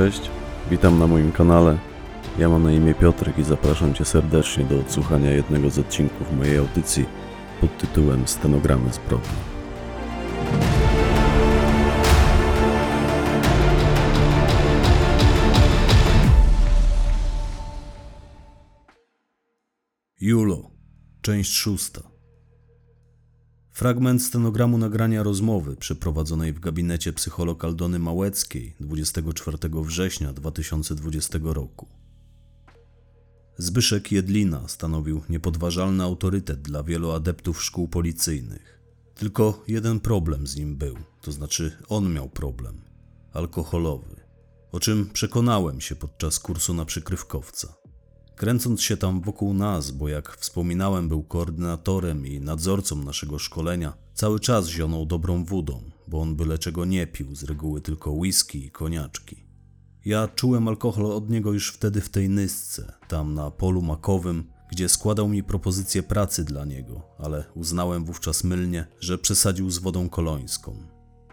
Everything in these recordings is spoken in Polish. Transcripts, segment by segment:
Cześć, witam na moim kanale. Ja mam na imię Piotrek i zapraszam Cię serdecznie do odsłuchania jednego z odcinków mojej audycji pod tytułem Stenogramy zbrodni. Julo, część szósta. Fragment stenogramu nagrania rozmowy przeprowadzonej w gabinecie psycholog Aldony Małeckiej 24 września 2020 roku. Zbyszek Jedlina stanowił niepodważalny autorytet dla wielu adeptów szkół policyjnych. Tylko jeden problem z nim był, to znaczy on miał problem alkoholowy, o czym przekonałem się podczas kursu na przykrywkowca. Kręcąc się tam wokół nas, bo jak wspominałem, był koordynatorem i nadzorcą naszego szkolenia, cały czas zionął dobrą wódą, bo on byle czego nie pił, z reguły tylko whisky i koniaczki. Ja czułem alkohol od niego już wtedy w tej nysce, tam na polu makowym, gdzie składał mi propozycję pracy dla niego, ale uznałem wówczas mylnie, że przesadził z wodą kolońską.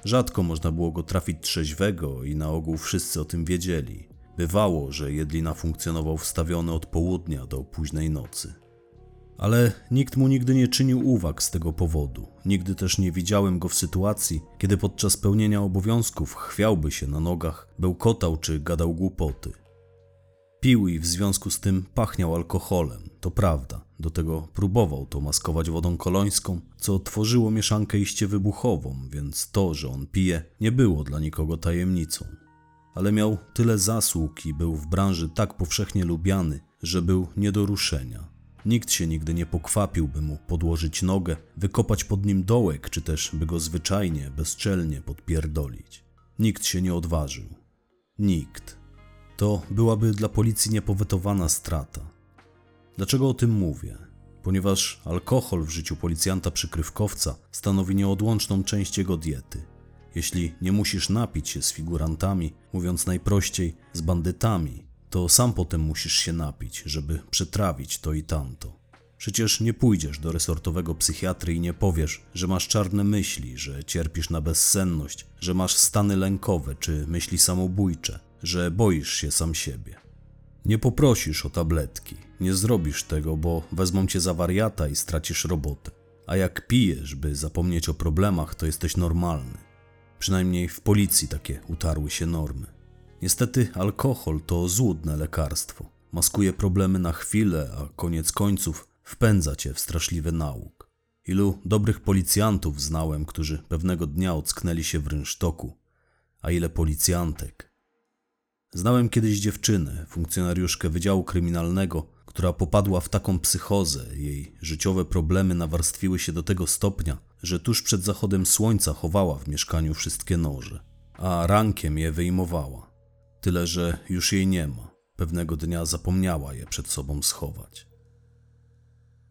Rzadko można było go trafić trzeźwego i na ogół wszyscy o tym wiedzieli. Bywało, że Jedlina funkcjonował wstawiony od południa do późnej nocy. Ale nikt mu nigdy nie czynił uwag z tego powodu. Nigdy też nie widziałem go w sytuacji, kiedy podczas pełnienia obowiązków chwiałby się na nogach, bełkotał czy gadał głupoty. Pił i w związku z tym pachniał alkoholem, to prawda. Do tego próbował to maskować wodą kolońską, co tworzyło mieszankę iście wybuchową, więc to, że on pije, nie było dla nikogo tajemnicą ale miał tyle zasług i był w branży tak powszechnie lubiany, że był nie do ruszenia. Nikt się nigdy nie pokwapił, by mu podłożyć nogę, wykopać pod nim dołek, czy też by go zwyczajnie, bezczelnie podpierdolić. Nikt się nie odważył. Nikt. To byłaby dla policji niepowetowana strata. Dlaczego o tym mówię? Ponieważ alkohol w życiu policjanta przykrywkowca stanowi nieodłączną część jego diety. Jeśli nie musisz napić się z figurantami, mówiąc najprościej, z bandytami, to sam potem musisz się napić, żeby przetrawić to i tamto. Przecież nie pójdziesz do resortowego psychiatry i nie powiesz, że masz czarne myśli, że cierpisz na bezsenność, że masz stany lękowe czy myśli samobójcze, że boisz się sam siebie. Nie poprosisz o tabletki, nie zrobisz tego, bo wezmą cię za wariata i stracisz robotę. A jak pijesz, by zapomnieć o problemach, to jesteś normalny. Przynajmniej w policji takie utarły się normy. Niestety alkohol to złudne lekarstwo. Maskuje problemy na chwilę, a koniec końców wpędza cię w straszliwy nałóg. Ilu dobrych policjantów znałem, którzy pewnego dnia ocknęli się w rynsztoku, a ile policjantek. Znałem kiedyś dziewczynę, funkcjonariuszkę Wydziału Kryminalnego, która popadła w taką psychozę, jej życiowe problemy nawarstwiły się do tego stopnia, że tuż przed zachodem słońca chowała w mieszkaniu wszystkie noże, a rankiem je wyjmowała. Tyle, że już jej nie ma. Pewnego dnia zapomniała je przed sobą schować.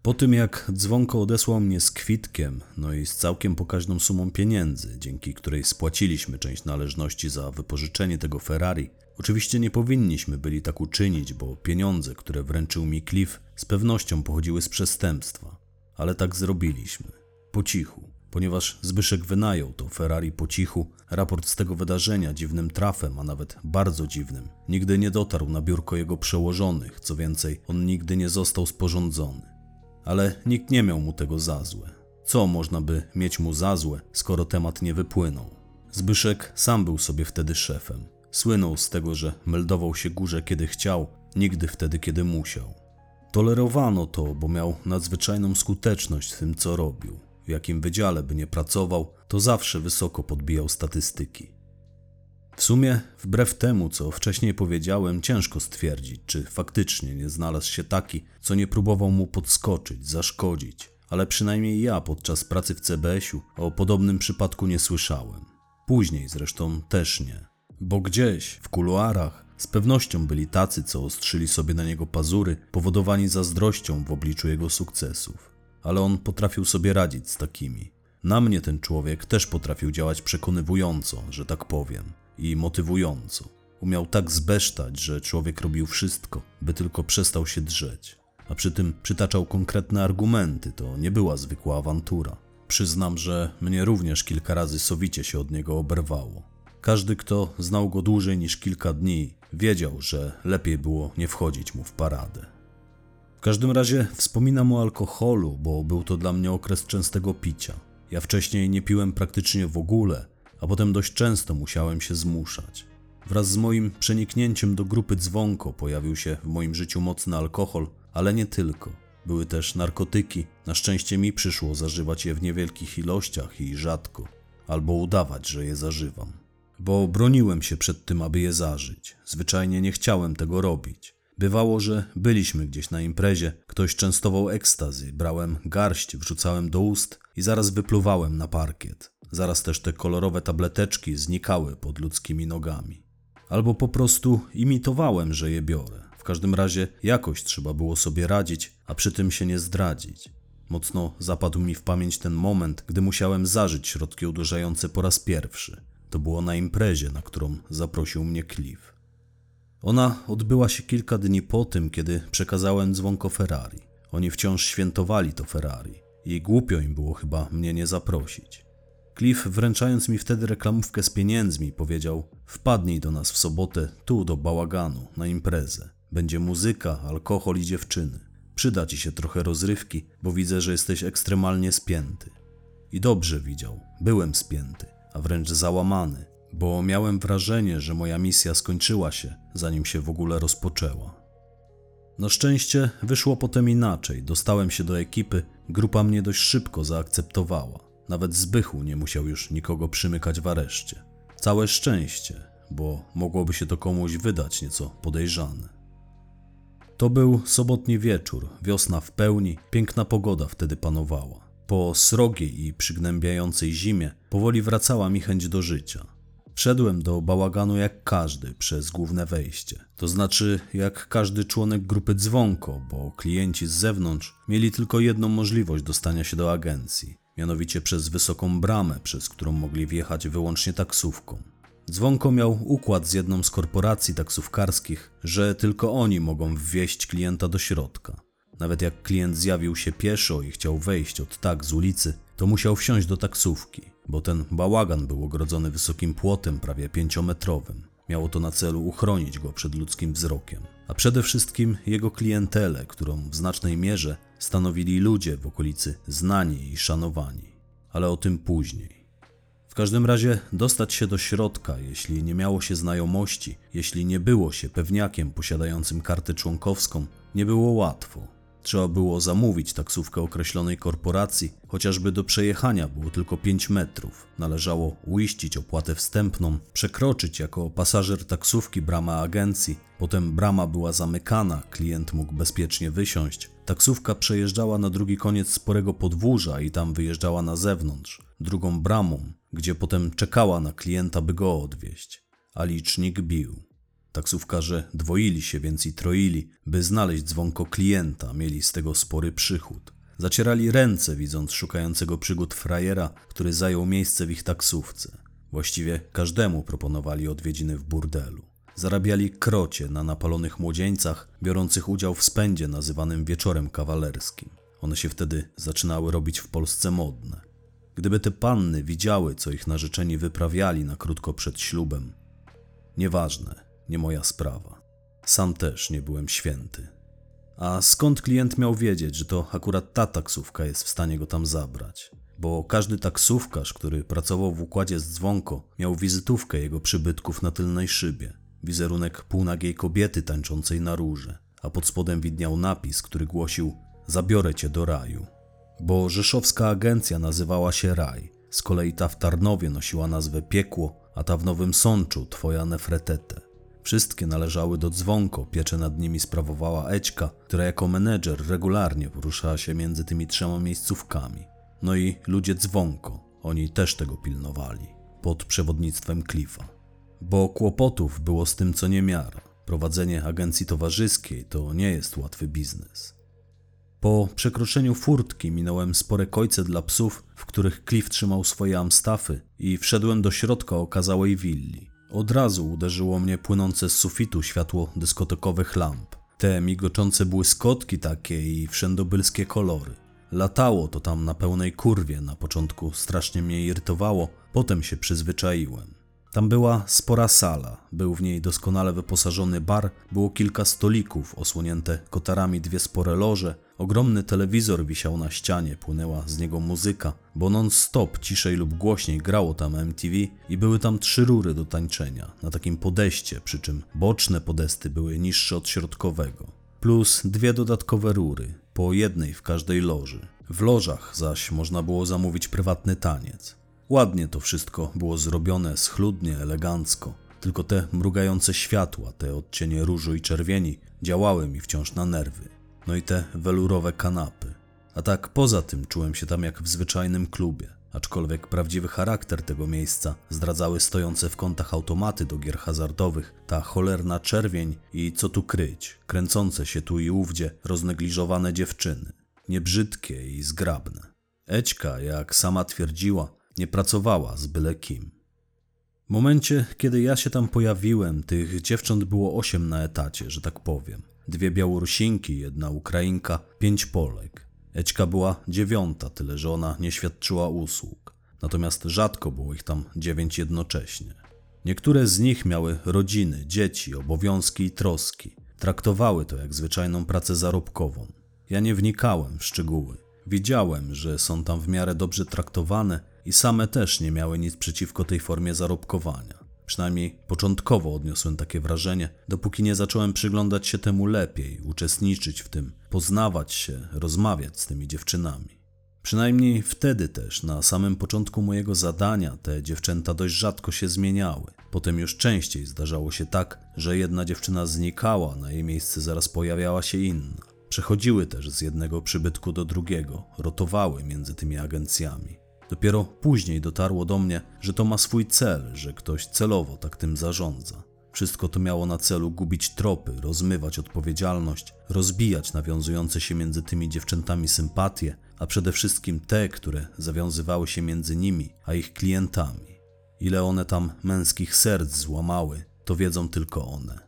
Po tym jak dzwonko odesłał mnie z kwitkiem, no i z całkiem pokaźną sumą pieniędzy, dzięki której spłaciliśmy część należności za wypożyczenie tego Ferrari, oczywiście nie powinniśmy byli tak uczynić, bo pieniądze, które wręczył mi Cliff, z pewnością pochodziły z przestępstwa. Ale tak zrobiliśmy. Po cichu. Ponieważ Zbyszek wynajął to Ferrari po cichu, raport z tego wydarzenia dziwnym trafem, a nawet bardzo dziwnym, nigdy nie dotarł na biurko jego przełożonych, co więcej, on nigdy nie został sporządzony ale nikt nie miał mu tego za złe. Co można by mieć mu za złe, skoro temat nie wypłynął? Zbyszek sam był sobie wtedy szefem. Słynął z tego, że meldował się górze kiedy chciał, nigdy wtedy kiedy musiał. Tolerowano to, bo miał nadzwyczajną skuteczność w tym, co robił. W jakim wydziale by nie pracował, to zawsze wysoko podbijał statystyki. W sumie, wbrew temu, co wcześniej powiedziałem, ciężko stwierdzić, czy faktycznie nie znalazł się taki, co nie próbował mu podskoczyć, zaszkodzić, ale przynajmniej ja podczas pracy w CBS-u o podobnym przypadku nie słyszałem. Później zresztą też nie, bo gdzieś w kuluarach Z pewnością byli tacy, co ostrzyli sobie na niego pazury, powodowani zazdrością w obliczu jego sukcesów. Ale on potrafił sobie radzić z takimi. Na mnie ten człowiek też potrafił działać przekonywująco, że tak powiem, i motywująco. Umiał tak zbesztać, że człowiek robił wszystko, by tylko przestał się drzeć. A przy tym przytaczał konkretne argumenty, to nie była zwykła awantura. Przyznam, że mnie również kilka razy sowicie się od niego oberwało. Każdy, kto znał go dłużej niż kilka dni, wiedział, że lepiej było nie wchodzić mu w paradę. W każdym razie wspominam o alkoholu, bo był to dla mnie okres częstego picia. Ja wcześniej nie piłem praktycznie w ogóle, a potem dość często musiałem się zmuszać. Wraz z moim przeniknięciem do grupy dzwonko pojawił się w moim życiu mocny alkohol, ale nie tylko. Były też narkotyki. Na szczęście mi przyszło zażywać je w niewielkich ilościach i rzadko, albo udawać, że je zażywam. Bo broniłem się przed tym, aby je zażyć. Zwyczajnie nie chciałem tego robić. Bywało, że byliśmy gdzieś na imprezie, ktoś częstował ekstazy, brałem garść, wrzucałem do ust i zaraz wypluwałem na parkiet. Zaraz też te kolorowe tableteczki znikały pod ludzkimi nogami. Albo po prostu imitowałem, że je biorę. W każdym razie jakoś trzeba było sobie radzić, a przy tym się nie zdradzić. Mocno zapadł mi w pamięć ten moment, gdy musiałem zażyć środki uderzające po raz pierwszy. To było na imprezie, na którą zaprosił mnie Cliff. Ona odbyła się kilka dni po tym, kiedy przekazałem dzwonko Ferrari. Oni wciąż świętowali to Ferrari i głupio im było chyba mnie nie zaprosić. Cliff, wręczając mi wtedy reklamówkę z pieniędzmi, powiedział: Wpadnij do nas w sobotę, tu do bałaganu, na imprezę. Będzie muzyka, alkohol i dziewczyny. Przyda ci się trochę rozrywki, bo widzę, że jesteś ekstremalnie spięty. I dobrze widział, byłem spięty, a wręcz załamany, bo miałem wrażenie, że moja misja skończyła się, zanim się w ogóle rozpoczęła. Na szczęście wyszło potem inaczej. Dostałem się do ekipy, grupa mnie dość szybko zaakceptowała. Nawet Zbychu nie musiał już nikogo przymykać w areszcie. Całe szczęście, bo mogłoby się to komuś wydać nieco podejrzane. To był sobotni wieczór, wiosna w pełni, piękna pogoda wtedy panowała. Po srogiej i przygnębiającej zimie powoli wracała mi chęć do życia. Wszedłem do bałaganu jak każdy przez główne wejście. To znaczy, jak każdy członek grupy dzwonko, bo klienci z zewnątrz mieli tylko jedną możliwość dostania się do agencji mianowicie przez wysoką bramę, przez którą mogli wjechać wyłącznie taksówką. Dzwonko miał układ z jedną z korporacji taksówkarskich, że tylko oni mogą wwieźć klienta do środka. Nawet jak klient zjawił się pieszo i chciał wejść od tak z ulicy, to musiał wsiąść do taksówki, bo ten bałagan był ogrodzony wysokim płotem prawie pięciometrowym. Miało to na celu uchronić go przed ludzkim wzrokiem, a przede wszystkim jego klientelę, którą w znacznej mierze stanowili ludzie w okolicy znani i szanowani. Ale o tym później. W każdym razie dostać się do środka, jeśli nie miało się znajomości, jeśli nie było się pewniakiem posiadającym kartę członkowską, nie było łatwo. Trzeba było zamówić taksówkę określonej korporacji, chociażby do przejechania było tylko 5 metrów. Należało uiścić opłatę wstępną, przekroczyć jako pasażer taksówki bramę agencji, potem brama była zamykana, klient mógł bezpiecznie wysiąść. Taksówka przejeżdżała na drugi koniec sporego podwórza i tam wyjeżdżała na zewnątrz, drugą bramą, gdzie potem czekała na klienta, by go odwieźć. A licznik bił. Taksówkarze dwoili się więc i troili, by znaleźć dzwonko klienta, mieli z tego spory przychód. Zacierali ręce, widząc szukającego przygód frajera, który zajął miejsce w ich taksówce. Właściwie każdemu proponowali odwiedziny w burdelu. Zarabiali krocie na napalonych młodzieńcach, biorących udział w spędzie nazywanym wieczorem kawalerskim. One się wtedy zaczynały robić w Polsce modne. Gdyby te panny widziały, co ich narzeczeni wyprawiali na krótko przed ślubem, nieważne, nie moja sprawa. Sam też nie byłem święty. A skąd klient miał wiedzieć, że to akurat ta taksówka jest w stanie go tam zabrać? Bo każdy taksówkarz, który pracował w układzie z dzwonko, miał wizytówkę jego przybytków na tylnej szybie. Wizerunek półnagiej kobiety tańczącej na róże, a pod spodem widniał napis, który głosił: Zabiorę cię do raju. Bo rzeszowska agencja nazywała się Raj, z kolei ta w Tarnowie nosiła nazwę Piekło, a ta w Nowym Sączu Twoja Nefretete. Wszystkie należały do dzwonko, pieczę nad nimi sprawowała Ećka, która jako menedżer regularnie poruszała się między tymi trzema miejscówkami. No i ludzie dzwonko, oni też tego pilnowali, pod przewodnictwem Cliffa. Bo kłopotów było z tym co niemiara. Prowadzenie agencji towarzyskiej to nie jest łatwy biznes. Po przekroczeniu furtki minąłem spore kojce dla psów, w których Cliff trzymał swoje amstafy i wszedłem do środka okazałej willi. Od razu uderzyło mnie płynące z sufitu światło dyskotekowych lamp. Te migoczące błyskotki takie i wszędobylskie kolory. Latało to tam na pełnej kurwie, na początku strasznie mnie irytowało, potem się przyzwyczaiłem. Tam była spora sala, był w niej doskonale wyposażony bar, było kilka stolików, osłonięte kotarami dwie spore loże, ogromny telewizor wisiał na ścianie, płynęła z niego muzyka, bo non-stop ciszej lub głośniej grało tam MTV i były tam trzy rury do tańczenia, na takim podeście, przy czym boczne podesty były niższe od środkowego, plus dwie dodatkowe rury, po jednej w każdej loży. W lożach zaś można było zamówić prywatny taniec. Ładnie to wszystko było zrobione, schludnie, elegancko. Tylko te mrugające światła, te odcienie różu i czerwieni działały mi wciąż na nerwy. No i te welurowe kanapy. A tak poza tym czułem się tam jak w zwyczajnym klubie. Aczkolwiek prawdziwy charakter tego miejsca zdradzały stojące w kątach automaty do gier hazardowych, ta cholerna czerwień i co tu kryć, kręcące się tu i ówdzie roznegliżowane dziewczyny. Niebrzydkie i zgrabne. Ećka, jak sama twierdziła, nie pracowała z byle kim. W momencie, kiedy ja się tam pojawiłem, tych dziewcząt było osiem na etacie, że tak powiem. Dwie Białorusinki, jedna Ukrainka, pięć Polek. Ećka była dziewiąta, tyle że ona nie świadczyła usług. Natomiast rzadko było ich tam dziewięć jednocześnie. Niektóre z nich miały rodziny, dzieci, obowiązki i troski. Traktowały to jak zwyczajną pracę zarobkową. Ja nie wnikałem w szczegóły. Widziałem, że są tam w miarę dobrze traktowane i same też nie miały nic przeciwko tej formie zarobkowania. Przynajmniej początkowo odniosłem takie wrażenie, dopóki nie zacząłem przyglądać się temu lepiej, uczestniczyć w tym, poznawać się, rozmawiać z tymi dziewczynami. Przynajmniej wtedy też, na samym początku mojego zadania, te dziewczęta dość rzadko się zmieniały. Potem już częściej zdarzało się tak, że jedna dziewczyna znikała, na jej miejsce zaraz pojawiała się inna. Przechodziły też z jednego przybytku do drugiego, rotowały między tymi agencjami. Dopiero później dotarło do mnie, że to ma swój cel, że ktoś celowo tak tym zarządza. Wszystko to miało na celu gubić tropy, rozmywać odpowiedzialność, rozbijać nawiązujące się między tymi dziewczętami sympatie, a przede wszystkim te, które zawiązywały się między nimi a ich klientami. Ile one tam męskich serc złamały, to wiedzą tylko one.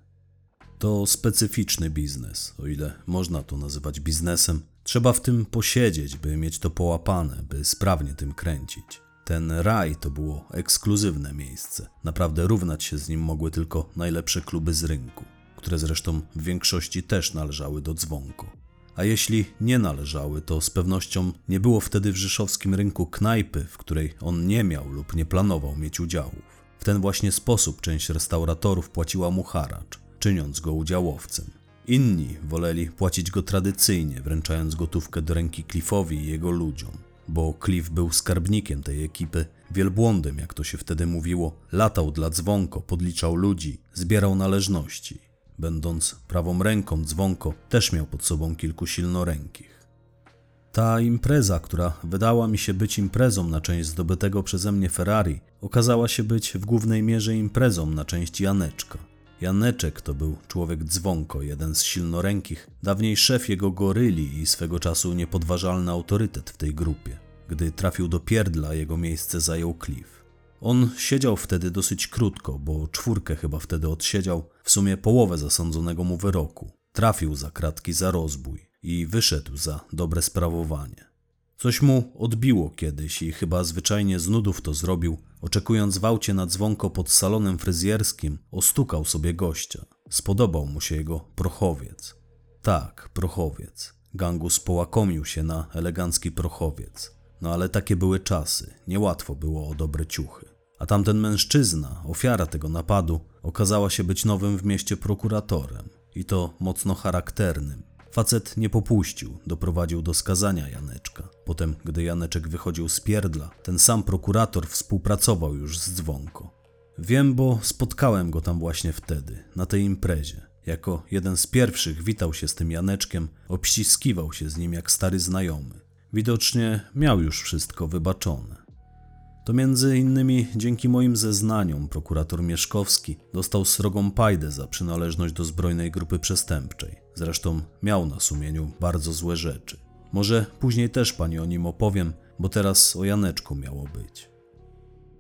To specyficzny biznes, o ile można to nazywać biznesem. Trzeba w tym posiedzieć, by mieć to połapane, by sprawnie tym kręcić. Ten raj to było ekskluzywne miejsce. Naprawdę równać się z nim mogły tylko najlepsze kluby z rynku, które zresztą w większości też należały do dzwonko. A jeśli nie należały, to z pewnością nie było wtedy w rzeszowskim rynku knajpy, w której on nie miał lub nie planował mieć udziałów. W ten właśnie sposób część restauratorów płaciła mu haracz, czyniąc go udziałowcem. Inni woleli płacić go tradycyjnie, wręczając gotówkę do ręki Cliffowi i jego ludziom, bo Cliff był skarbnikiem tej ekipy, wielbłądem, jak to się wtedy mówiło, latał dla dzwonko, podliczał ludzi, zbierał należności. Będąc prawą ręką dzwonko, też miał pod sobą kilku silnorękich. Ta impreza, która wydała mi się być imprezą na część zdobytego przeze mnie Ferrari, okazała się być w głównej mierze imprezą na część Janeczka. Janeczek to był człowiek dzwonko, jeden z silnorękich, dawniej szef jego goryli i swego czasu niepodważalny autorytet w tej grupie. Gdy trafił do pierdla, jego miejsce zajął Cliff. On siedział wtedy dosyć krótko, bo czwórkę chyba wtedy odsiedział, w sumie połowę zasądzonego mu wyroku. Trafił za kratki za rozbój i wyszedł za dobre sprawowanie. Coś mu odbiło kiedyś i chyba zwyczajnie z nudów to zrobił, oczekując w aucie na dzwonko pod salonem fryzjerskim, ostukał sobie gościa. Spodobał mu się jego prochowiec. Tak, prochowiec. Gangus połakomił się na elegancki prochowiec. No ale takie były czasy, niełatwo było o dobre ciuchy. A tamten mężczyzna, ofiara tego napadu, okazała się być nowym w mieście prokuratorem. I to mocno charakternym. Facet nie popuścił, doprowadził do skazania Janeczka. Potem, gdy Janeczek wychodził z pierdla, ten sam prokurator współpracował już z dzwonko. Wiem, bo spotkałem go tam właśnie wtedy, na tej imprezie. Jako jeden z pierwszych witał się z tym Janeczkiem, obściskiwał się z nim jak stary znajomy. Widocznie miał już wszystko wybaczone. to między innymi dzięki moim zeznaniom prokurator Mieszkowski dostał srogą pajdę za przynależność do zbrojnej grupy przestępczej. Zresztą miał na sumieniu bardzo złe rzeczy. Może później też pani o nim opowiem, bo teraz o Janeczku miało być.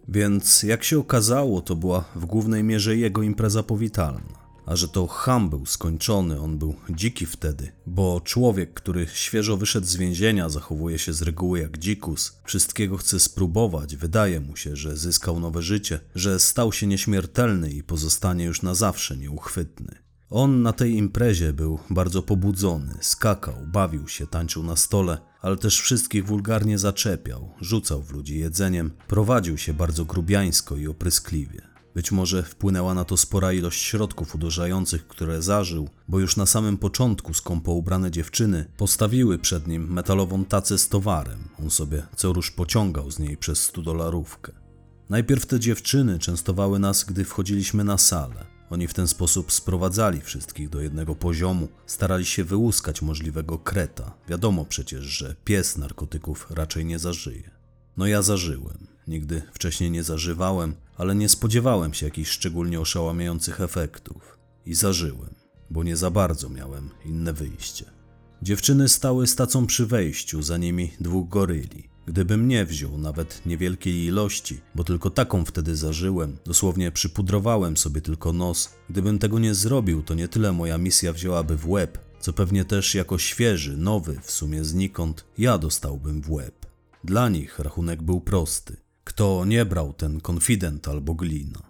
Więc jak się okazało, to była w głównej mierze jego impreza powitalna. A że to ham był skończony, on był dziki wtedy, bo człowiek, który świeżo wyszedł z więzienia, zachowuje się z reguły jak dzikus, wszystkiego chce spróbować, wydaje mu się, że zyskał nowe życie, że stał się nieśmiertelny i pozostanie już na zawsze nieuchwytny. On na tej imprezie był bardzo pobudzony, skakał, bawił się, tańczył na stole, ale też wszystkich wulgarnie zaczepiał, rzucał w ludzi jedzeniem, prowadził się bardzo grubiańsko i opryskliwie. Być może wpłynęła na to spora ilość środków uderzających, które zażył, bo już na samym początku skąpo ubrane dziewczyny postawiły przed nim metalową tacę z towarem. On sobie co rusz pociągał z niej przez 100 dolarówkę. Najpierw te dziewczyny częstowały nas, gdy wchodziliśmy na salę. Oni w ten sposób sprowadzali wszystkich do jednego poziomu, starali się wyłuskać możliwego kreta. Wiadomo przecież, że pies narkotyków raczej nie zażyje. No ja zażyłem. Nigdy wcześniej nie zażywałem, ale nie spodziewałem się jakichś szczególnie oszałamiających efektów. I zażyłem, bo nie za bardzo miałem inne wyjście. Dziewczyny stały stacą przy wejściu, za nimi dwóch goryli. Gdybym nie wziął nawet niewielkiej ilości, bo tylko taką wtedy zażyłem, dosłownie przypudrowałem sobie tylko nos, gdybym tego nie zrobił, to nie tyle moja misja wzięłaby w łeb, co pewnie też jako świeży, nowy, w sumie znikąd, ja dostałbym w łeb. Dla nich rachunek był prosty. Kto nie brał, ten konfident albo glina.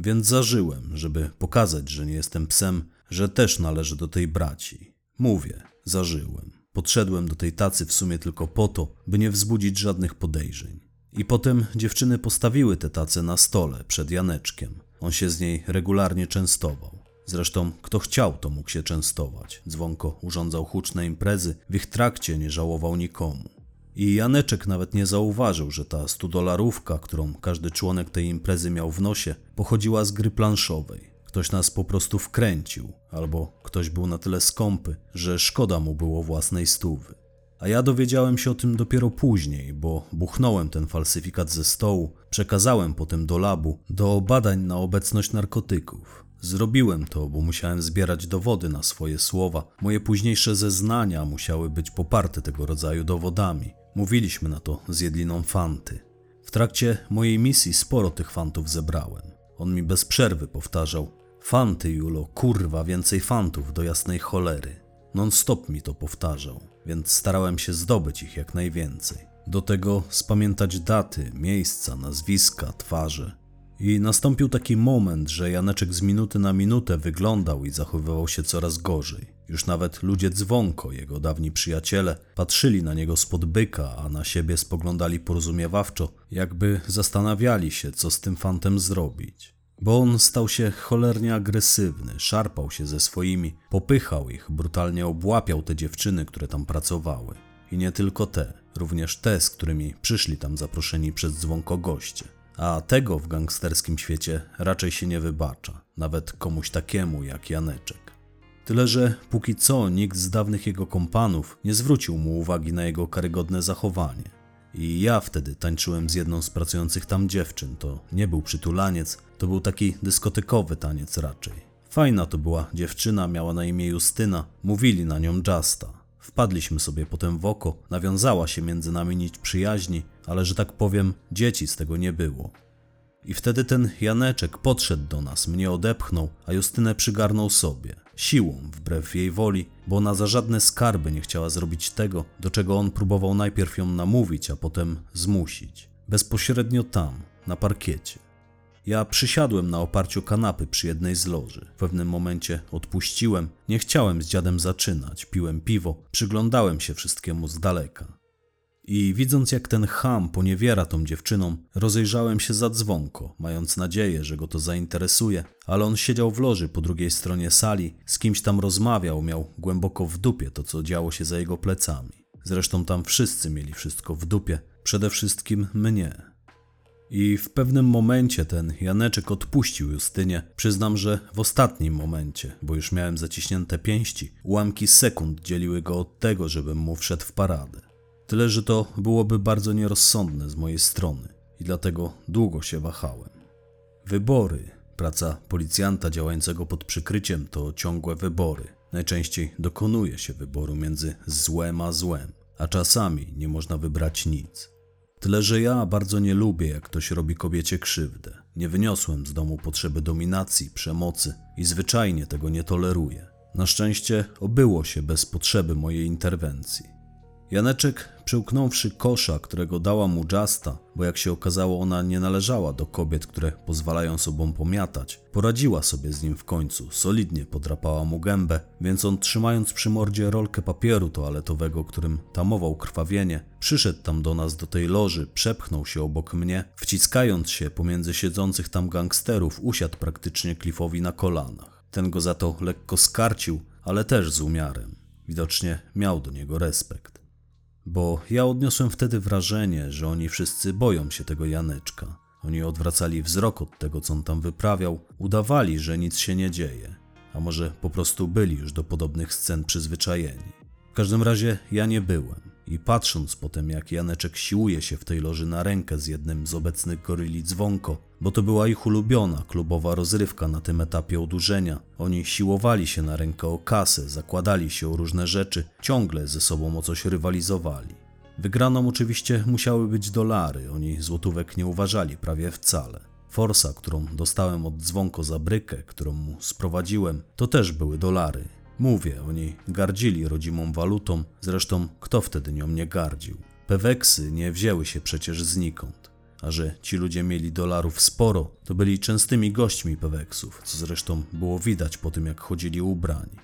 Więc zażyłem, żeby pokazać, że nie jestem psem, że też należę do tej braci. Mówię, zażyłem. Podszedłem do tej tacy w sumie tylko po to, by nie wzbudzić żadnych podejrzeń. I potem dziewczyny postawiły tę tacę na stole przed Janeczkiem. On się z niej regularnie częstował. Zresztą, kto chciał, to mógł się częstować. Dzwonko urządzał huczne imprezy, w ich trakcie nie żałował nikomu. I Janeczek nawet nie zauważył, że ta studolarówka, którą każdy członek tej imprezy miał w nosie, pochodziła z gry planszowej. Ktoś nas po prostu wkręcił, albo ktoś był na tyle skąpy, że szkoda mu było własnej stówy. A ja dowiedziałem się o tym dopiero później, bo buchnąłem ten falsyfikat ze stołu, przekazałem potem do labu, do badań na obecność narkotyków. Zrobiłem to, bo musiałem zbierać dowody na swoje słowa. Moje późniejsze zeznania musiały być poparte tego rodzaju dowodami. Mówiliśmy na to z Jedliną Fanty. W trakcie mojej misji sporo tych fantów zebrałem. On mi bez przerwy powtarzał: Fanty, Julo, kurwa, więcej fantów do jasnej cholery. Non-stop mi to powtarzał, więc starałem się zdobyć ich jak najwięcej. Do tego spamiętać daty, miejsca, nazwiska, twarze. I nastąpił taki moment, że Janeczek z minuty na minutę wyglądał i zachowywał się coraz gorzej. Już nawet ludzie dzwonko, jego dawni przyjaciele, patrzyli na niego spod byka, a na siebie spoglądali porozumiewawczo, jakby zastanawiali się, co z tym fantem zrobić. Bo on stał się cholernie agresywny, szarpał się ze swoimi, popychał ich, brutalnie obłapiał te dziewczyny, które tam pracowały. I nie tylko te, również te, z którymi przyszli tam zaproszeni przez dzwonko goście. A tego w gangsterskim świecie raczej się nie wybacza, nawet komuś takiemu jak Janeczek. Tyle, że póki co nikt z dawnych jego kompanów nie zwrócił mu uwagi na jego karygodne zachowanie. I ja wtedy tańczyłem z jedną z pracujących tam dziewczyn. To nie był przytulaniec, to był taki dyskotekowy taniec raczej. Fajna to była dziewczyna, miała na imię Justyna, mówili na nią Justa. Wpadliśmy sobie potem w oko, nawiązała się między nami nić przyjaźni, ale że tak powiem, dzieci z tego nie było. I wtedy ten Janeczek podszedł do nas, mnie odepchnął, a Justynę przygarnął sobie. Siłą, wbrew jej woli, bo ona za żadne skarby nie chciała zrobić tego, do czego on próbował najpierw ją namówić, a potem zmusić. Bezpośrednio tam, na parkiecie. Ja przysiadłem na oparciu kanapy przy jednej z loży. W pewnym momencie odpuściłem, nie chciałem z dziadem zaczynać, piłem piwo, przyglądałem się wszystkiemu z daleka. I widząc jak ten ham poniewiera tą dziewczyną, rozejrzałem się za dzwonko, mając nadzieję, że go to zainteresuje, ale on siedział w loży po drugiej stronie sali, z kimś tam rozmawiał, miał głęboko w dupie to, co działo się za jego plecami. Zresztą tam wszyscy mieli wszystko w dupie, przede wszystkim mnie. I w pewnym momencie ten Janeczek odpuścił Justynie. Przyznam, że w ostatnim momencie, bo już miałem zaciśnięte pięści. Ułamki sekund dzieliły go od tego, żebym mu wszedł w paradę. Tyle, że to byłoby bardzo nierozsądne z mojej strony. i dlatego długo się wahałem. Wybory, praca policjanta działającego pod przykryciem to ciągłe wybory. Najczęściej dokonuje się wyboru między złem a złem, a czasami nie można wybrać nic. Tyle, że ja bardzo nie lubię, jak ktoś robi kobiecie krzywdę. Nie wyniosłem z domu potrzeby dominacji, przemocy i zwyczajnie tego nie toleruję. Na szczęście obyło się bez potrzeby mojej interwencji. Janeczek, przełknąwszy kosza, którego dała mu Justa, bo jak się okazało, ona nie należała do kobiet, które pozwalają sobą pomiatać, poradziła sobie z nim w końcu, solidnie podrapała mu gębę, więc on, trzymając przy mordzie rolkę papieru toaletowego, którym tamował krwawienie, przyszedł tam do nas do tej loży, przepchnął się obok mnie, wciskając się pomiędzy siedzących tam gangsterów, usiadł praktycznie Cliffowi na kolanach. Ten go za to lekko skarcił, ale też z umiarem. Widocznie miał do niego respekt bo ja odniosłem wtedy wrażenie, że oni wszyscy boją się tego Janeczka. Oni odwracali wzrok od tego, co on tam wyprawiał, udawali, że nic się nie dzieje, a może po prostu byli już do podobnych scen przyzwyczajeni. W każdym razie ja nie byłem i patrząc potem, jak Janeczek siłuje się w tej loży na rękę z jednym z obecnych goryli dzwonko, bo to była ich ulubiona klubowa rozrywka na tym etapie odurzenia. Oni siłowali się na rękę o kasę, zakładali się o różne rzeczy, ciągle ze sobą o coś rywalizowali. Wygraną oczywiście musiały być dolary, oni złotówek nie uważali prawie wcale. Forsa, którą dostałem od dzwonko za brykę, którą mu sprowadziłem, to też były dolary. Mówię, oni gardzili rodzimą walutą, zresztą kto wtedy nią nie gardził? Peweksy nie wzięły się przecież znikąd. A że ci ludzie mieli dolarów sporo, to byli częstymi gośćmi peweksów, co zresztą było widać po tym, jak chodzili ubrani.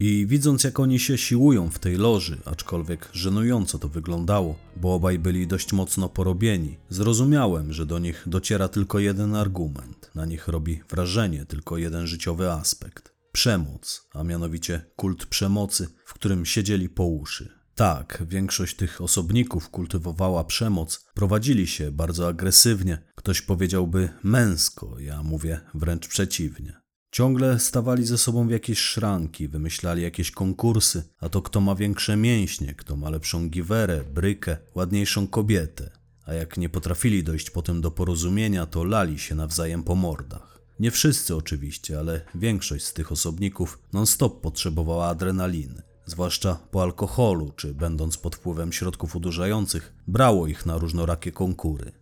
I widząc, jak oni się siłują w tej loży, aczkolwiek żenująco to wyglądało, bo obaj byli dość mocno porobieni, zrozumiałem, że do nich dociera tylko jeden argument, na nich robi wrażenie tylko jeden życiowy aspekt przemoc, a mianowicie kult przemocy, w którym siedzieli po uszy. Tak, większość tych osobników kultywowała przemoc, prowadzili się bardzo agresywnie, ktoś powiedziałby męsko, ja mówię wręcz przeciwnie. Ciągle stawali ze sobą w jakieś szranki, wymyślali jakieś konkursy, a to kto ma większe mięśnie, kto ma lepszą giwerę, brykę, ładniejszą kobietę. A jak nie potrafili dojść potem do porozumienia, to lali się nawzajem po mordach. Nie wszyscy oczywiście, ale większość z tych osobników non-stop potrzebowała adrenaliny. Zwłaszcza po alkoholu, czy będąc pod wpływem środków udurzających, brało ich na różnorakie konkury.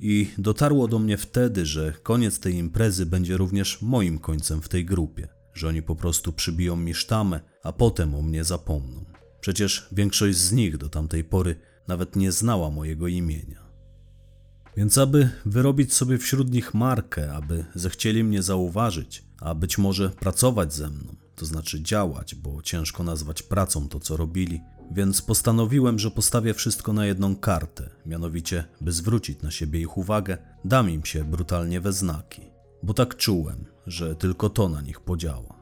I dotarło do mnie wtedy, że koniec tej imprezy będzie również moim końcem w tej grupie, że oni po prostu przybiją mi sztamę, a potem o mnie zapomną. Przecież większość z nich do tamtej pory nawet nie znała mojego imienia. Więc aby wyrobić sobie wśród nich markę, aby zechcieli mnie zauważyć, a być może pracować ze mną, to znaczy działać, bo ciężko nazwać pracą to, co robili, więc postanowiłem, że postawię wszystko na jedną kartę, mianowicie, by zwrócić na siebie ich uwagę, dam im się brutalnie we znaki, bo tak czułem, że tylko to na nich podziała.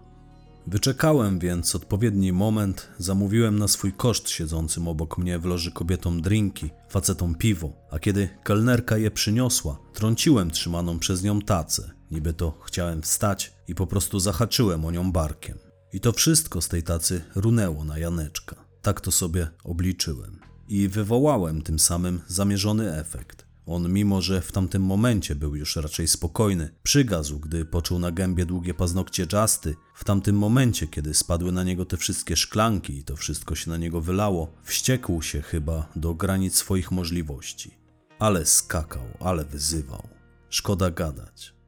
Wyczekałem więc odpowiedni moment, zamówiłem na swój koszt siedzącym obok mnie w loży kobietom drinki, facetom piwo, a kiedy kelnerka je przyniosła, trąciłem trzymaną przez nią tacę. Niby to chciałem wstać i po prostu zahaczyłem o nią barkiem. I to wszystko z tej tacy runęło na Janeczka. Tak to sobie obliczyłem. I wywołałem tym samym zamierzony efekt. On, mimo że w tamtym momencie był już raczej spokojny, przygazł, gdy poczuł na gębie długie paznokcie Justy. W tamtym momencie, kiedy spadły na niego te wszystkie szklanki i to wszystko się na niego wylało, wściekł się chyba do granic swoich możliwości. Ale skakał, ale wyzywał. Szkoda gadać.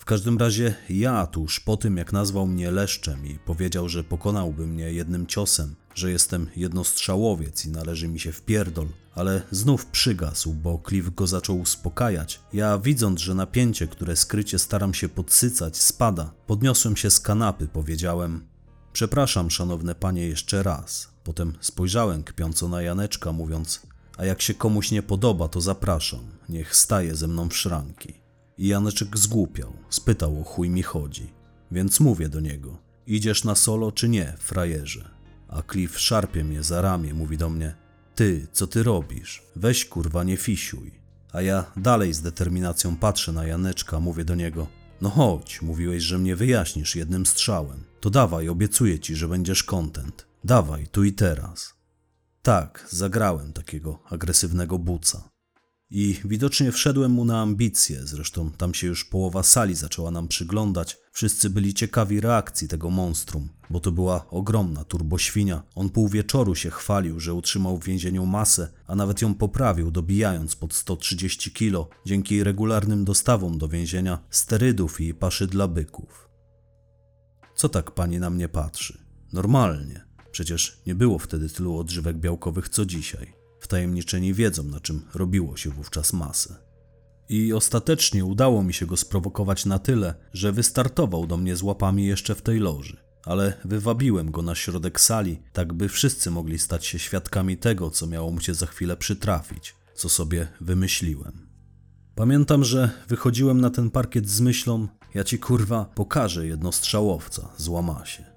W każdym razie ja tuż po tym, jak nazwał mnie leszczem i powiedział, że pokonałby mnie jednym ciosem, że jestem jednostrzałowiec i należy mi się w pierdol, ale znów przygasł, bo Cliff go zaczął uspokajać. Ja widząc, że napięcie, które skrycie staram się podsycać, spada, podniosłem się z kanapy, powiedziałem Przepraszam, szanowne panie, jeszcze raz. Potem spojrzałem kpiąco na Janeczka, mówiąc a jak się komuś nie podoba, to zapraszam, niech staje ze mną w szranki. I Janeczek zgłupiał, spytał o chuj mi chodzi. Więc mówię do niego, idziesz na solo czy nie, frajerze? A Cliff szarpie mnie za ramię, mówi do mnie, ty, co ty robisz? Weź kurwa, nie fisiuj. A ja dalej z determinacją patrzę na Janeczka, mówię do niego, no chodź, mówiłeś, że mnie wyjaśnisz jednym strzałem. To dawaj, obiecuję ci, że będziesz kontent. Dawaj, tu i teraz. Tak, zagrałem takiego agresywnego buca. I widocznie wszedłem mu na ambicje, zresztą tam się już połowa sali zaczęła nam przyglądać. Wszyscy byli ciekawi reakcji tego monstrum, bo to była ogromna turboświnia. On pół wieczoru się chwalił, że utrzymał w więzieniu masę, a nawet ją poprawił, dobijając pod 130 kilo dzięki regularnym dostawom do więzienia sterydów i paszy dla byków. Co tak pani na mnie patrzy? Normalnie. Przecież nie było wtedy tylu odżywek białkowych co dzisiaj. Wtajemniczeni wiedzą, na czym robiło się wówczas masę. I ostatecznie udało mi się go sprowokować na tyle, że wystartował do mnie z łapami jeszcze w tej loży. Ale wywabiłem go na środek sali, tak by wszyscy mogli stać się świadkami tego, co miało mu się za chwilę przytrafić, co sobie wymyśliłem. Pamiętam, że wychodziłem na ten parkiet z myślą: Ja ci kurwa pokażę jednostrzałowca, złama się.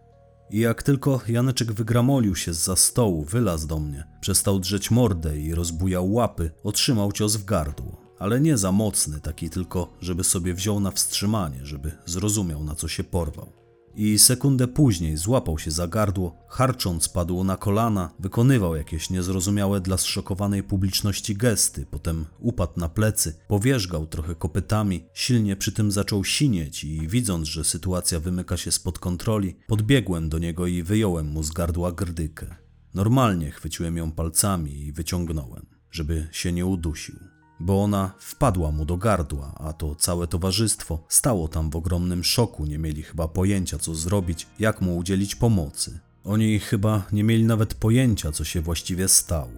I jak tylko Janeczek wygramolił się z za stołu, wylazł do mnie, przestał drzeć mordę i rozbujał łapy, otrzymał cios w gardło. Ale nie za mocny, taki tylko, żeby sobie wziął na wstrzymanie, żeby zrozumiał na co się porwał i sekundę później złapał się za gardło, harcząc padł na kolana, wykonywał jakieś niezrozumiałe dla zszokowanej publiczności gesty, potem upadł na plecy, powierzgał trochę kopytami, silnie przy tym zaczął sinieć i widząc, że sytuacja wymyka się spod kontroli, podbiegłem do niego i wyjąłem mu z gardła grdykę. Normalnie chwyciłem ją palcami i wyciągnąłem, żeby się nie udusił bo ona wpadła mu do gardła, a to całe towarzystwo stało tam w ogromnym szoku, nie mieli chyba pojęcia, co zrobić, jak mu udzielić pomocy. Oni chyba nie mieli nawet pojęcia, co się właściwie stało.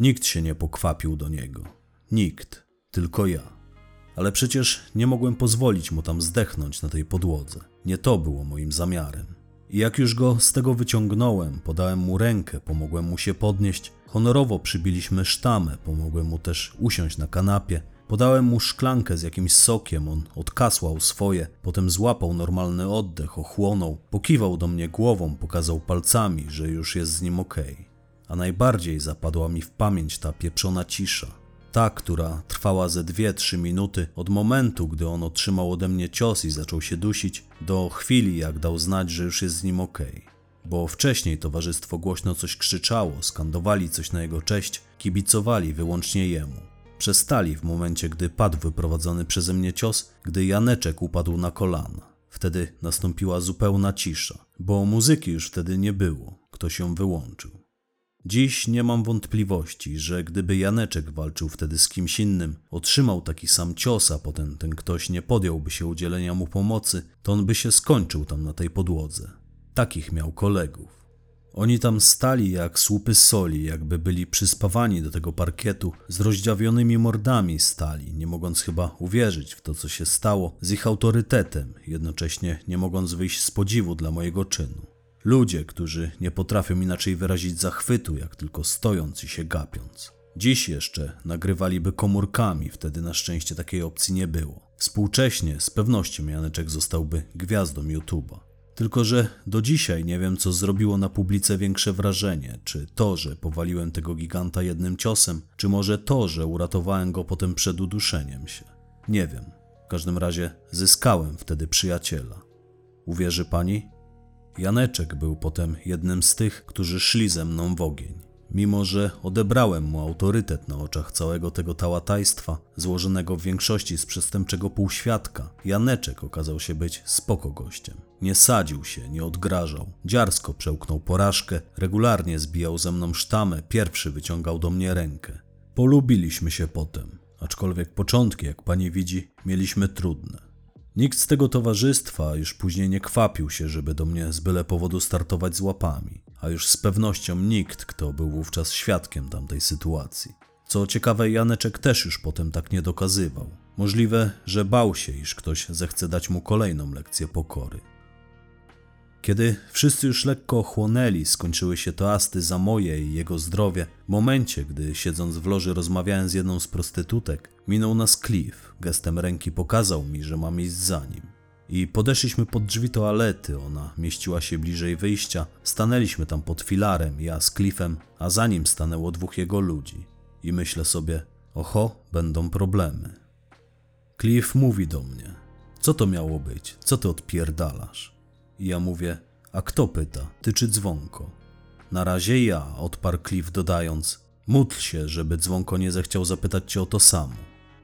Nikt się nie pokwapił do niego. Nikt, tylko ja. Ale przecież nie mogłem pozwolić mu tam zdechnąć na tej podłodze. Nie to było moim zamiarem. I jak już go z tego wyciągnąłem, podałem mu rękę, pomogłem mu się podnieść, honorowo przybiliśmy sztamę, pomogłem mu też usiąść na kanapie, podałem mu szklankę z jakimś sokiem, on odkasłał swoje, potem złapał normalny oddech, ochłonął, pokiwał do mnie głową, pokazał palcami, że już jest z nim okej. Okay. A najbardziej zapadła mi w pamięć ta pieprzona cisza ta, która trwała ze 2-3 minuty od momentu, gdy on otrzymał ode mnie cios i zaczął się dusić, do chwili, jak dał znać, że już jest z nim ok. Bo wcześniej towarzystwo głośno coś krzyczało, skandowali coś na jego cześć, kibicowali wyłącznie jemu. Przestali w momencie, gdy padł wyprowadzony przeze mnie cios, gdy Janeczek upadł na kolana. Wtedy nastąpiła zupełna cisza, bo muzyki już wtedy nie było, ktoś ją wyłączył. Dziś nie mam wątpliwości, że gdyby Janeczek walczył wtedy z kimś innym, otrzymał taki sam cios, a potem ten ktoś nie podjąłby się udzielenia mu pomocy, to on by się skończył tam na tej podłodze. Takich miał kolegów. Oni tam stali jak słupy soli, jakby byli przyspawani do tego parkietu, z rozdziawionymi mordami stali, nie mogąc chyba uwierzyć w to, co się stało, z ich autorytetem, jednocześnie nie mogąc wyjść z podziwu dla mojego czynu. Ludzie, którzy nie potrafią inaczej wyrazić zachwytu, jak tylko stojąc i się gapiąc. Dziś jeszcze nagrywaliby komórkami, wtedy na szczęście takiej opcji nie było. Współcześnie z pewnością Janeczek zostałby gwiazdą YouTube'a. Tylko, że do dzisiaj nie wiem, co zrobiło na publice większe wrażenie. Czy to, że powaliłem tego giganta jednym ciosem, czy może to, że uratowałem go potem przed uduszeniem się. Nie wiem. W każdym razie zyskałem wtedy przyjaciela. Uwierzy pani? Janeczek był potem jednym z tych, którzy szli ze mną w ogień. Mimo, że odebrałem mu autorytet na oczach całego tego tałatajstwa, złożonego w większości z przestępczego półświadka, Janeczek okazał się być spoko gościem. Nie sadził się, nie odgrażał, dziarsko przełknął porażkę, regularnie zbijał ze mną sztamę, pierwszy wyciągał do mnie rękę. Polubiliśmy się potem, aczkolwiek początki, jak pani widzi, mieliśmy trudne. Nikt z tego towarzystwa już później nie kwapił się, żeby do mnie z byle powodu startować z łapami, a już z pewnością nikt, kto był wówczas świadkiem tamtej sytuacji. Co ciekawe, Janeczek też już potem tak nie dokazywał. Możliwe, że bał się, iż ktoś zechce dać mu kolejną lekcję pokory. Kiedy wszyscy już lekko ochłonęli, skończyły się toasty za moje i jego zdrowie. W momencie, gdy siedząc w loży rozmawiałem z jedną z prostytutek, minął nas Cliff. Gestem ręki pokazał mi, że mam iść za nim. I podeszliśmy pod drzwi toalety, ona mieściła się bliżej wyjścia. Stanęliśmy tam pod filarem, ja z Cliffem, a za nim stanęło dwóch jego ludzi. I myślę sobie, oho, będą problemy. Cliff mówi do mnie, co to miało być, co ty odpierdalasz? I ja mówię, a kto pyta, ty czy dzwonko? Na razie ja, odparł Cliff dodając, Módl się, żeby dzwonko nie zechciał zapytać cię o to samo.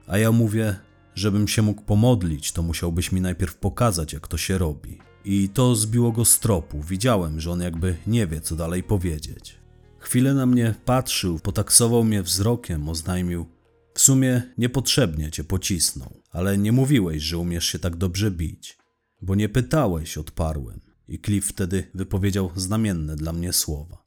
A ja mówię, żebym się mógł pomodlić, to musiałbyś mi najpierw pokazać, jak to się robi. I to zbiło go z tropu. Widziałem, że on jakby nie wie, co dalej powiedzieć. Chwilę na mnie patrzył, potaksował mnie wzrokiem, oznajmił: W sumie niepotrzebnie cię pocisnął, ale nie mówiłeś, że umiesz się tak dobrze bić. Bo nie pytałeś, odparłem. I Cliff wtedy wypowiedział znamienne dla mnie słowa.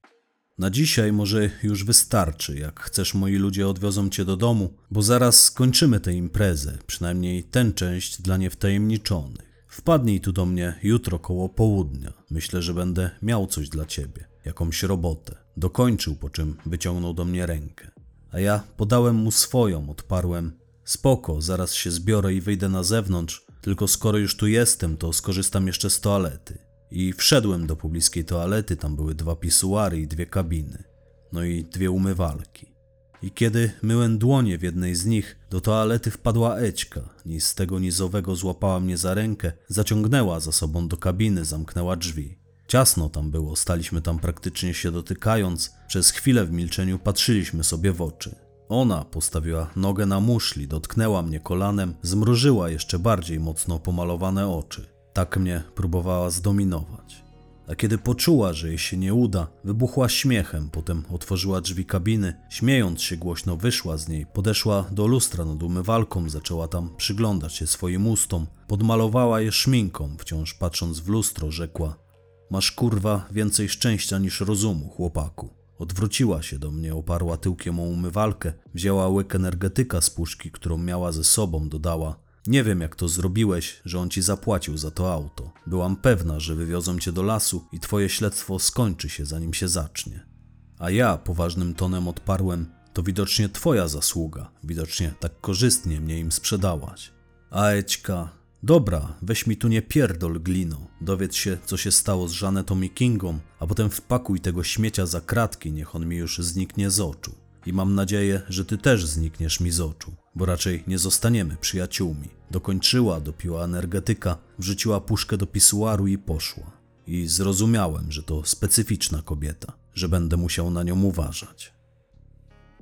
Na dzisiaj może już wystarczy. Jak chcesz, moi ludzie odwiozą cię do domu, bo zaraz skończymy tę imprezę, przynajmniej tę część dla niewtajemniczonych. Wpadnij tu do mnie jutro koło południa. Myślę, że będę miał coś dla ciebie, jakąś robotę. Dokończył, po czym wyciągnął do mnie rękę. A ja podałem mu swoją, odparłem: Spoko, zaraz się zbiorę i wyjdę na zewnątrz, tylko skoro już tu jestem, to skorzystam jeszcze z toalety. I wszedłem do pobliskiej toalety, tam były dwa pisuary i dwie kabiny, no i dwie umywalki. I kiedy myłem dłonie w jednej z nich, do toalety wpadła Ećka. Ni z tego nizowego złapała mnie za rękę, zaciągnęła za sobą do kabiny, zamknęła drzwi. Ciasno tam było, staliśmy tam praktycznie się dotykając. Przez chwilę w milczeniu patrzyliśmy sobie w oczy. Ona postawiła nogę na muszli, dotknęła mnie kolanem, zmrużyła jeszcze bardziej mocno pomalowane oczy. Tak mnie próbowała zdominować. A kiedy poczuła, że jej się nie uda, wybuchła śmiechem, potem otworzyła drzwi kabiny, śmiejąc się głośno wyszła z niej, podeszła do lustra nad umywalką, zaczęła tam przyglądać się swoim ustom, podmalowała je szminką, wciąż patrząc w lustro, rzekła: Masz kurwa więcej szczęścia niż rozumu, chłopaku. Odwróciła się do mnie, oparła tyłkiem o umywalkę, wzięła łyk energetyka z puszki, którą miała ze sobą, dodała: Nie wiem, jak to zrobiłeś, że on ci zapłacił za to auto. Byłam pewna, że wywiozą cię do lasu i twoje śledztwo skończy się, zanim się zacznie. A ja poważnym tonem odparłem: To widocznie twoja zasługa, widocznie tak korzystnie mnie im sprzedałaś. A Ećka, Dobra, weź mi tu nie pierdol, glino. Dowiedz się, co się stało z Janetą i Kingą, a potem wpakuj tego śmiecia za kratki, niech on mi już zniknie z oczu. I mam nadzieję, że ty też znikniesz mi z oczu, bo raczej nie zostaniemy przyjaciółmi. Dokończyła, dopiła energetyka, wrzuciła puszkę do pisuaru i poszła. I zrozumiałem, że to specyficzna kobieta, że będę musiał na nią uważać.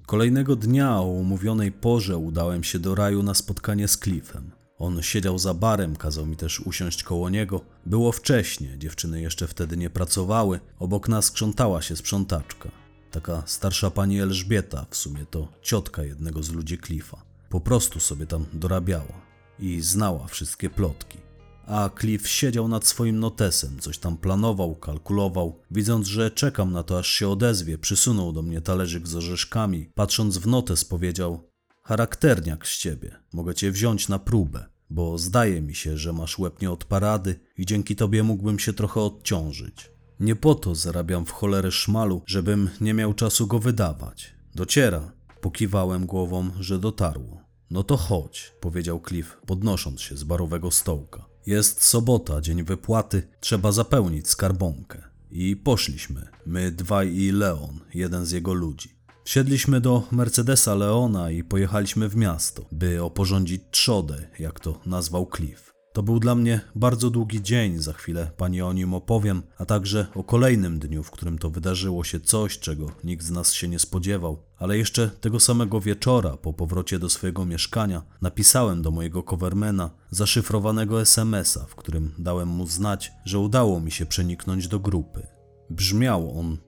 Kolejnego dnia o umówionej porze udałem się do raju na spotkanie z Cliffem. On siedział za barem, kazał mi też usiąść koło niego. Było wcześnie, dziewczyny jeszcze wtedy nie pracowały. Obok nas krzątała się sprzątaczka. Taka starsza pani Elżbieta, w sumie to ciotka jednego z ludzi Cliffa. Po prostu sobie tam dorabiała i znała wszystkie plotki. A Cliff siedział nad swoim notesem, coś tam planował, kalkulował. Widząc, że czekam na to, aż się odezwie, przysunął do mnie talerzyk z orzeszkami. Patrząc w notes, powiedział: Charakterniak z ciebie, mogę cię wziąć na próbę, bo zdaje mi się, że masz łeb nie od parady i dzięki tobie mógłbym się trochę odciążyć. Nie po to zarabiam w cholerę szmalu, żebym nie miał czasu go wydawać. Dociera. Pokiwałem głową, że dotarło. No to chodź, powiedział Cliff, podnosząc się z barowego stołka. Jest sobota, dzień wypłaty, trzeba zapełnić skarbonkę. I poszliśmy, my dwaj i Leon, jeden z jego ludzi. Wsiedliśmy do Mercedesa Leona i pojechaliśmy w miasto, by oporządzić trzodę, jak to nazwał Cliff. To był dla mnie bardzo długi dzień, za chwilę pani o nim opowiem, a także o kolejnym dniu, w którym to wydarzyło się coś, czego nikt z nas się nie spodziewał. Ale jeszcze tego samego wieczora, po powrocie do swojego mieszkania, napisałem do mojego covermana zaszyfrowanego SMS-a, w którym dałem mu znać, że udało mi się przeniknąć do grupy. Brzmiał on: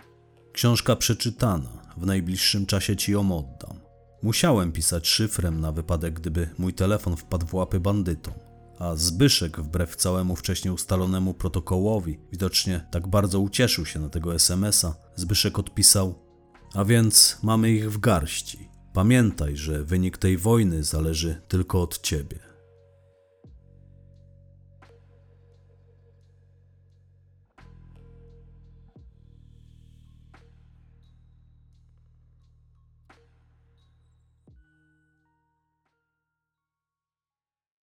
Książka przeczytana, w najbliższym czasie ci ją oddam. Musiałem pisać szyfrem na wypadek, gdyby mój telefon wpadł w łapy bandytom. A Zbyszek, wbrew całemu wcześniej ustalonemu protokołowi, widocznie tak bardzo ucieszył się na tego SMS-a, Zbyszek odpisał: A więc mamy ich w garści. Pamiętaj, że wynik tej wojny zależy tylko od ciebie.